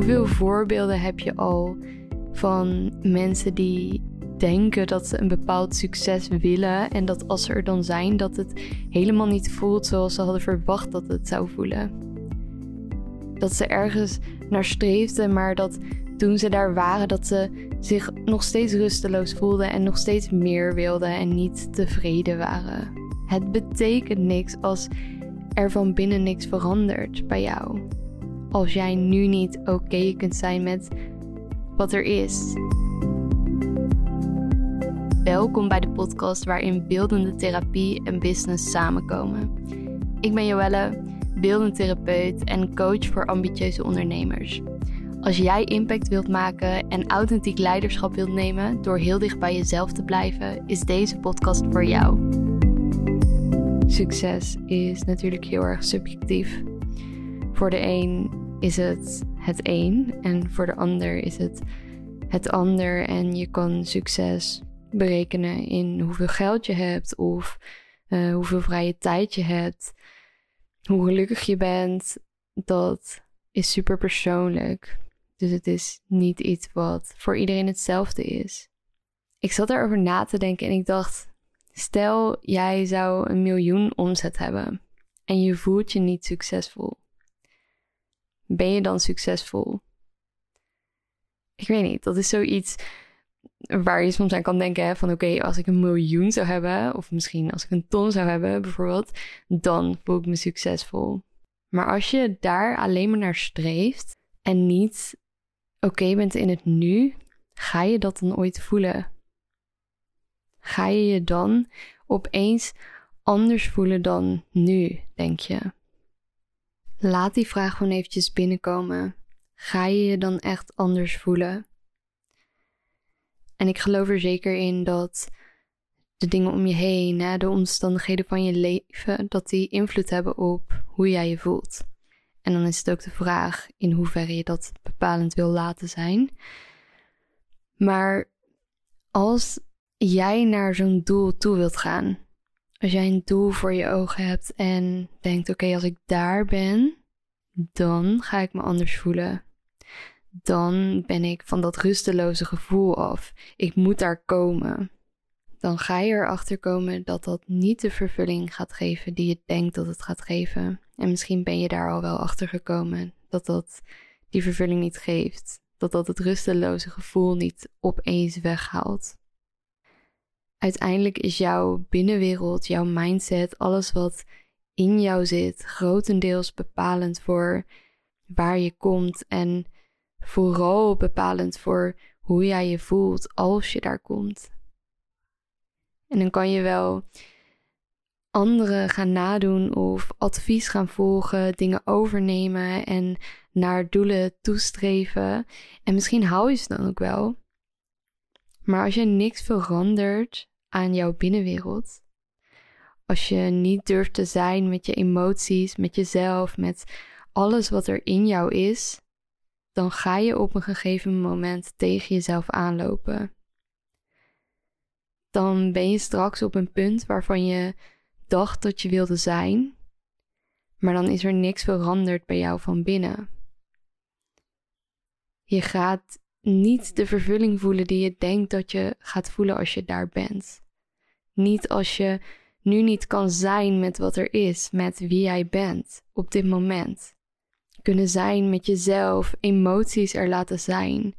Hoeveel voorbeelden heb je al van mensen die denken dat ze een bepaald succes willen en dat als ze er dan zijn, dat het helemaal niet voelt zoals ze hadden verwacht dat het zou voelen? Dat ze ergens naar streefden, maar dat toen ze daar waren, dat ze zich nog steeds rusteloos voelden en nog steeds meer wilden en niet tevreden waren. Het betekent niks als er van binnen niks verandert bij jou. Als jij nu niet oké kunt zijn met wat er is. Welkom bij de podcast waarin beeldende therapie en business samenkomen. Ik ben Joelle, beeldend therapeut en coach voor ambitieuze ondernemers. Als jij impact wilt maken en authentiek leiderschap wilt nemen door heel dicht bij jezelf te blijven, is deze podcast voor jou. Succes is natuurlijk heel erg subjectief. Voor de een is het het een en voor de ander is het het ander. En je kan succes berekenen in hoeveel geld je hebt of uh, hoeveel vrije tijd je hebt, hoe gelukkig je bent. Dat is super persoonlijk. Dus het is niet iets wat voor iedereen hetzelfde is. Ik zat erover na te denken en ik dacht: stel jij zou een miljoen omzet hebben en je voelt je niet succesvol. Ben je dan succesvol? Ik weet niet, dat is zoiets waar je soms aan kan denken van oké, als ik een miljoen zou hebben, of misschien als ik een ton zou hebben bijvoorbeeld, dan voel ik me succesvol. Maar als je daar alleen maar naar streeft en niet oké bent in het nu, ga je dat dan ooit voelen? Ga je je dan opeens anders voelen dan nu, denk je? Laat die vraag gewoon eventjes binnenkomen. Ga je je dan echt anders voelen? En ik geloof er zeker in dat de dingen om je heen, de omstandigheden van je leven, dat die invloed hebben op hoe jij je voelt. En dan is het ook de vraag in hoeverre je dat bepalend wil laten zijn. Maar als jij naar zo'n doel toe wilt gaan, als jij een doel voor je ogen hebt en denkt: oké, als ik daar ben, dan ga ik me anders voelen. Dan ben ik van dat rusteloze gevoel af. Ik moet daar komen. Dan ga je erachter komen dat dat niet de vervulling gaat geven die je denkt dat het gaat geven. En misschien ben je daar al wel achter gekomen dat dat die vervulling niet geeft. Dat dat het rusteloze gevoel niet opeens weghaalt. Uiteindelijk is jouw binnenwereld, jouw mindset, alles wat in jou zit, grotendeels bepalend voor waar je komt en vooral bepalend voor hoe jij je voelt als je daar komt. En dan kan je wel anderen gaan nadoen of advies gaan volgen, dingen overnemen en naar doelen toestreven. En misschien hou je ze dan ook wel. Maar als je niks verandert aan jouw binnenwereld, als je niet durft te zijn met je emoties, met jezelf, met alles wat er in jou is, dan ga je op een gegeven moment tegen jezelf aanlopen. Dan ben je straks op een punt waarvan je dacht dat je wilde zijn, maar dan is er niks veranderd bij jou van binnen. Je gaat niet de vervulling voelen die je denkt dat je gaat voelen als je daar bent. Niet als je nu niet kan zijn met wat er is, met wie jij bent op dit moment. Kunnen zijn met jezelf, emoties er laten zijn.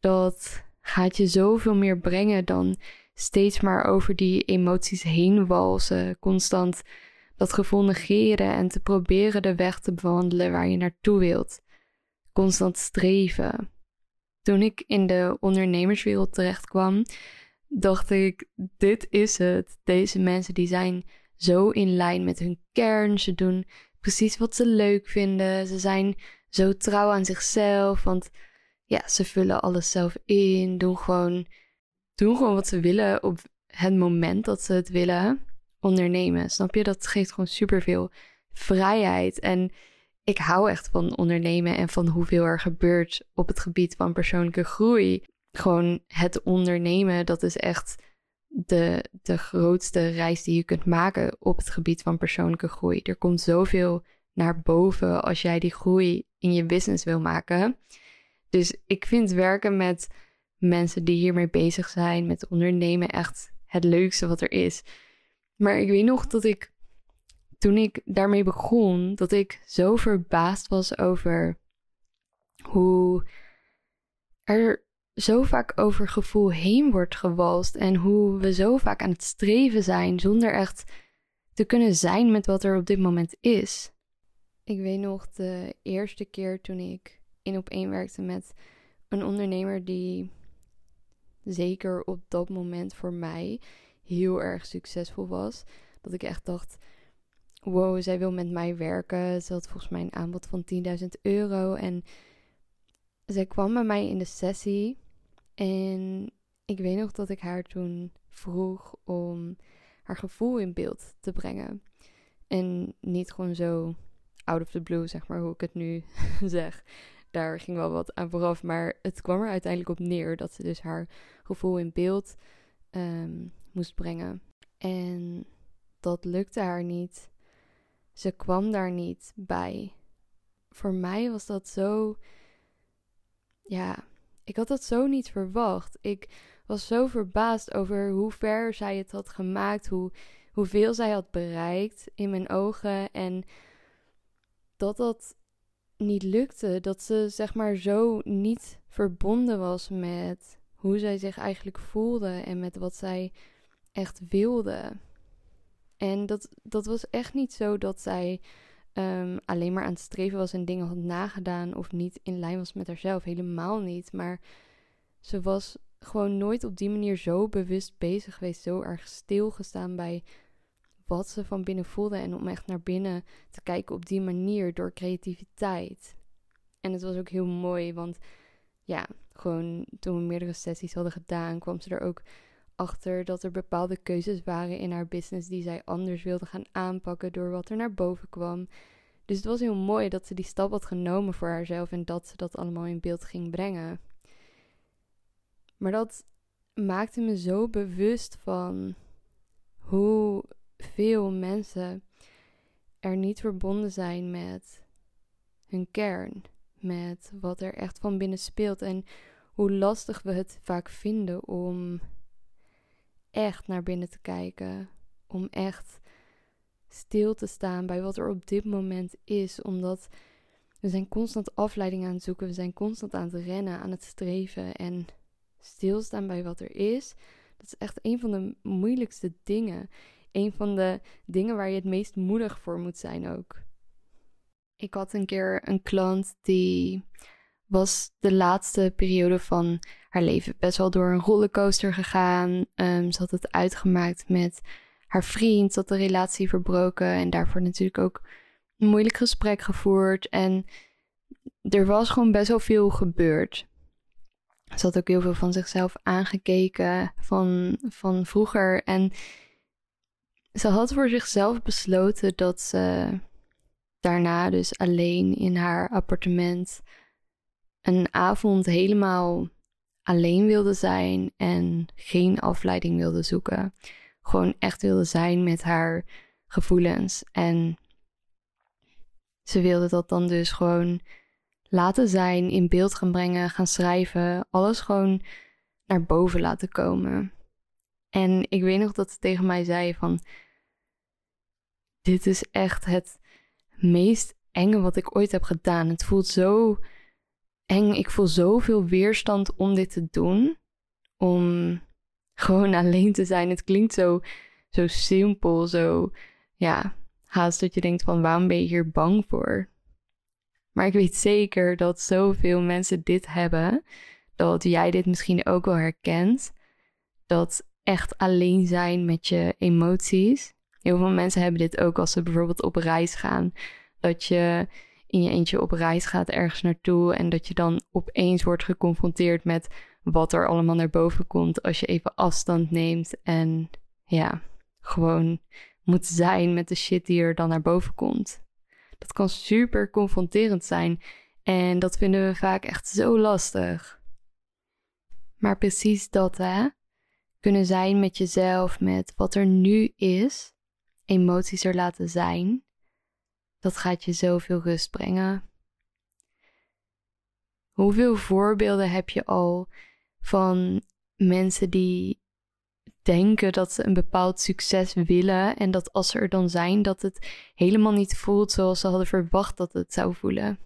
Dat gaat je zoveel meer brengen dan steeds maar over die emoties heen walsen, constant dat gevoel negeren en te proberen de weg te bewandelen waar je naartoe wilt. Constant streven. Toen ik in de ondernemerswereld terecht kwam, dacht ik: dit is het. Deze mensen die zijn zo in lijn met hun kern. Ze doen precies wat ze leuk vinden. Ze zijn zo trouw aan zichzelf, want ja, ze vullen alles zelf in, doen gewoon doen gewoon wat ze willen op het moment dat ze het willen ondernemen. Snap je? Dat geeft gewoon superveel vrijheid. En ik hou echt van ondernemen en van hoeveel er gebeurt op het gebied van persoonlijke groei. Gewoon het ondernemen, dat is echt de, de grootste reis die je kunt maken op het gebied van persoonlijke groei. Er komt zoveel naar boven als jij die groei in je business wil maken. Dus ik vind werken met mensen die hiermee bezig zijn, met ondernemen, echt het leukste wat er is. Maar ik weet nog dat ik, toen ik daarmee begon, dat ik zo verbaasd was over hoe er zo vaak over gevoel heen wordt gewalst en hoe we zo vaak aan het streven zijn zonder echt te kunnen zijn met wat er op dit moment is. Ik weet nog de eerste keer toen ik in op één werkte met een ondernemer die zeker op dat moment voor mij heel erg succesvol was. Dat ik echt dacht: wow, zij wil met mij werken. Ze had volgens mij een aanbod van 10.000 euro. En zij kwam bij mij in de sessie. En ik weet nog dat ik haar toen vroeg om haar gevoel in beeld te brengen. En niet gewoon zo out of the blue, zeg maar, hoe ik het nu zeg. Daar ging wel wat aan vooraf. Maar het kwam er uiteindelijk op neer dat ze dus haar gevoel in beeld ehm, moest brengen. En dat lukte haar niet. Ze kwam daar niet bij. Voor mij was dat zo. Ja, ik had dat zo niet verwacht. Ik was zo verbaasd over hoe ver zij het had gemaakt, hoe, hoeveel zij had bereikt in mijn ogen. En dat dat niet lukte. Dat ze zeg maar zo niet verbonden was met hoe zij zich eigenlijk voelde en met wat zij echt wilde. En dat, dat was echt niet zo dat zij um, alleen maar aan het streven was en dingen had nagedaan of niet in lijn was met haarzelf. Helemaal niet. Maar ze was gewoon nooit op die manier zo bewust bezig geweest, zo erg stilgestaan bij wat ze van binnen voelde en om echt naar binnen te kijken op die manier door creativiteit. En het was ook heel mooi, want ja, gewoon toen we meerdere sessies hadden gedaan, kwam ze er ook achter dat er bepaalde keuzes waren in haar business die zij anders wilde gaan aanpakken door wat er naar boven kwam. Dus het was heel mooi dat ze die stap had genomen voor haarzelf en dat ze dat allemaal in beeld ging brengen. Maar dat maakte me zo bewust van hoe veel mensen er niet verbonden zijn met hun kern, met wat er echt van binnen speelt en hoe lastig we het vaak vinden om echt naar binnen te kijken, om echt stil te staan bij wat er op dit moment is, omdat we zijn constant afleiding aan het zoeken, we zijn constant aan het rennen, aan het streven en stilstaan bij wat er is. Dat is echt een van de moeilijkste dingen een van de dingen waar je het meest moedig voor moet zijn ook. Ik had een keer een klant die was de laatste periode van haar leven best wel door een rollercoaster gegaan. Um, ze had het uitgemaakt met haar vriend, had de relatie verbroken en daarvoor natuurlijk ook een moeilijk gesprek gevoerd. En er was gewoon best wel veel gebeurd. Ze had ook heel veel van zichzelf aangekeken van, van vroeger. En ze had voor zichzelf besloten dat ze daarna dus alleen in haar appartement een avond helemaal alleen wilde zijn en geen afleiding wilde zoeken. Gewoon echt wilde zijn met haar gevoelens. En ze wilde dat dan dus gewoon laten zijn, in beeld gaan brengen, gaan schrijven, alles gewoon naar boven laten komen. En ik weet nog dat ze tegen mij zei van... Dit is echt het meest enge wat ik ooit heb gedaan. Het voelt zo eng. Ik voel zoveel weerstand om dit te doen. Om gewoon alleen te zijn. Het klinkt zo, zo simpel, zo... Ja, haast dat je denkt van waarom ben je hier bang voor? Maar ik weet zeker dat zoveel mensen dit hebben. Dat jij dit misschien ook wel herkent. Dat echt alleen zijn met je emoties. Heel veel mensen hebben dit ook als ze bijvoorbeeld op reis gaan. Dat je in je eentje op reis gaat ergens naartoe en dat je dan opeens wordt geconfronteerd met wat er allemaal naar boven komt als je even afstand neemt en ja, gewoon moet zijn met de shit die er dan naar boven komt. Dat kan super confronterend zijn en dat vinden we vaak echt zo lastig. Maar precies dat, hè? kunnen zijn met jezelf, met wat er nu is, emoties er laten zijn, dat gaat je zoveel rust brengen. Hoeveel voorbeelden heb je al van mensen die denken dat ze een bepaald succes willen en dat als ze er dan zijn, dat het helemaal niet voelt zoals ze hadden verwacht dat het zou voelen?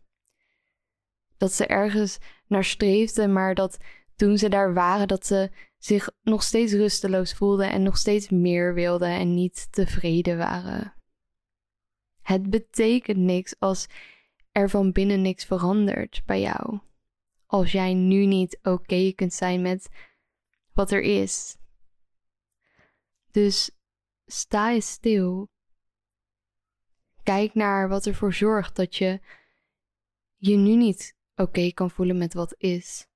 Dat ze ergens naar streefden, maar dat toen ze daar waren, dat ze zich nog steeds rusteloos voelden en nog steeds meer wilden en niet tevreden waren. Het betekent niks als er van binnen niks verandert bij jou. Als jij nu niet oké kunt zijn met wat er is. Dus sta eens stil. Kijk naar wat ervoor zorgt dat je je nu niet oké kan voelen met wat is.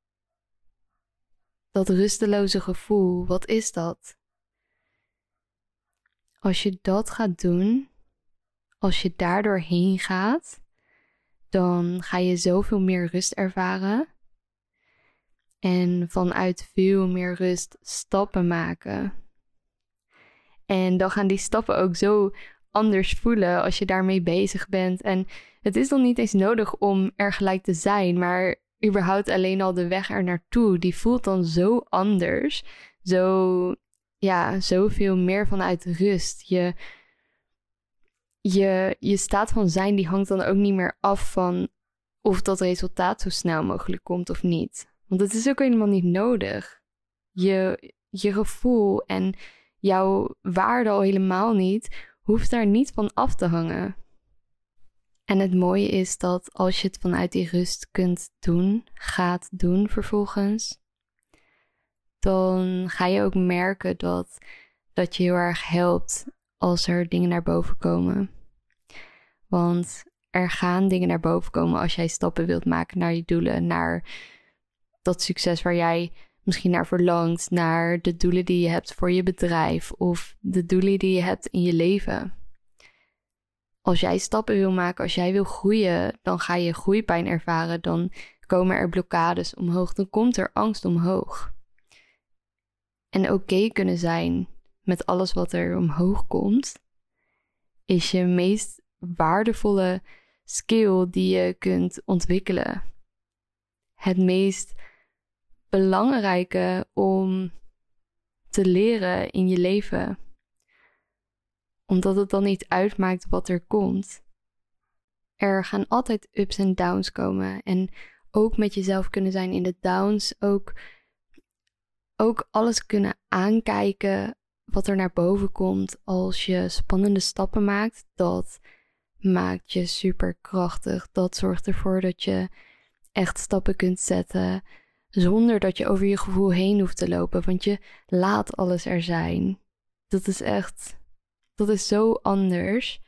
Dat rusteloze gevoel, wat is dat? Als je dat gaat doen, als je daardoor heen gaat, dan ga je zoveel meer rust ervaren. En vanuit veel meer rust stappen maken. En dan gaan die stappen ook zo anders voelen als je daarmee bezig bent. En het is dan niet eens nodig om er gelijk te zijn, maar überhaupt alleen al de weg er naartoe, die voelt dan zo anders. Zo, ja, zoveel meer vanuit rust. Je, je, je staat van zijn, die hangt dan ook niet meer af van of dat resultaat zo snel mogelijk komt of niet. Want het is ook helemaal niet nodig. Je, je gevoel en jouw waarde al helemaal niet, hoeft daar niet van af te hangen. En het mooie is dat als je het vanuit die rust kunt doen, gaat doen vervolgens, dan ga je ook merken dat dat je heel erg helpt als er dingen naar boven komen. Want er gaan dingen naar boven komen als jij stappen wilt maken naar je doelen, naar dat succes waar jij misschien naar verlangt, naar de doelen die je hebt voor je bedrijf of de doelen die je hebt in je leven. Als jij stappen wil maken, als jij wil groeien, dan ga je groeipijn ervaren, dan komen er blokkades omhoog, dan komt er angst omhoog. En oké kunnen zijn met alles wat er omhoog komt, is je meest waardevolle skill die je kunt ontwikkelen. Het meest belangrijke om te leren in je leven. Omdat het dan niet uitmaakt wat er komt. Er gaan altijd ups en downs komen. En ook met jezelf kunnen zijn in de downs. Ook, ook alles kunnen aankijken wat er naar boven komt als je spannende stappen maakt. Dat maakt je superkrachtig. Dat zorgt ervoor dat je echt stappen kunt zetten zonder dat je over je gevoel heen hoeft te lopen, want je laat alles er zijn. Dat is echt, dat is zo anders.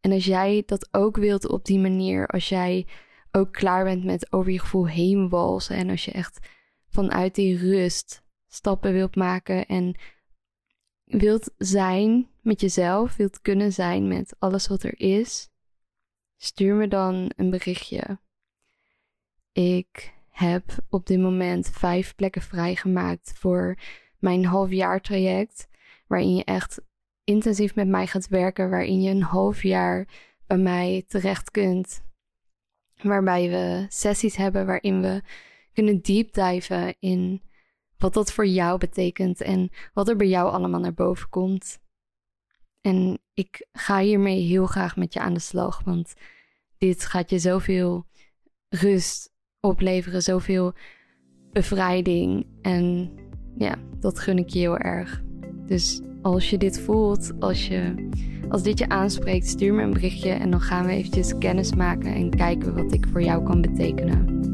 En als jij dat ook wilt op die manier, als jij ook klaar bent met over je gevoel heen walsen en als je echt vanuit die rust stappen wilt maken en wilt zijn met jezelf, wilt kunnen zijn met alles wat er is, stuur me dan een berichtje. Ik heb op dit moment vijf plekken vrijgemaakt voor mijn halfjaar traject. Waarin je echt intensief met mij gaat werken. Waarin je een half jaar bij mij terecht kunt. Waarbij we sessies hebben waarin we kunnen deepdiven in wat dat voor jou betekent en wat er bij jou allemaal naar boven komt. En ik ga hiermee heel graag met je aan de slag, want dit gaat je zoveel rust opleveren, zoveel bevrijding. En ja, dat gun ik je heel erg. Dus als je dit voelt, als, je, als dit je aanspreekt, stuur me een berichtje en dan gaan we eventjes kennis maken en kijken wat ik voor jou kan betekenen.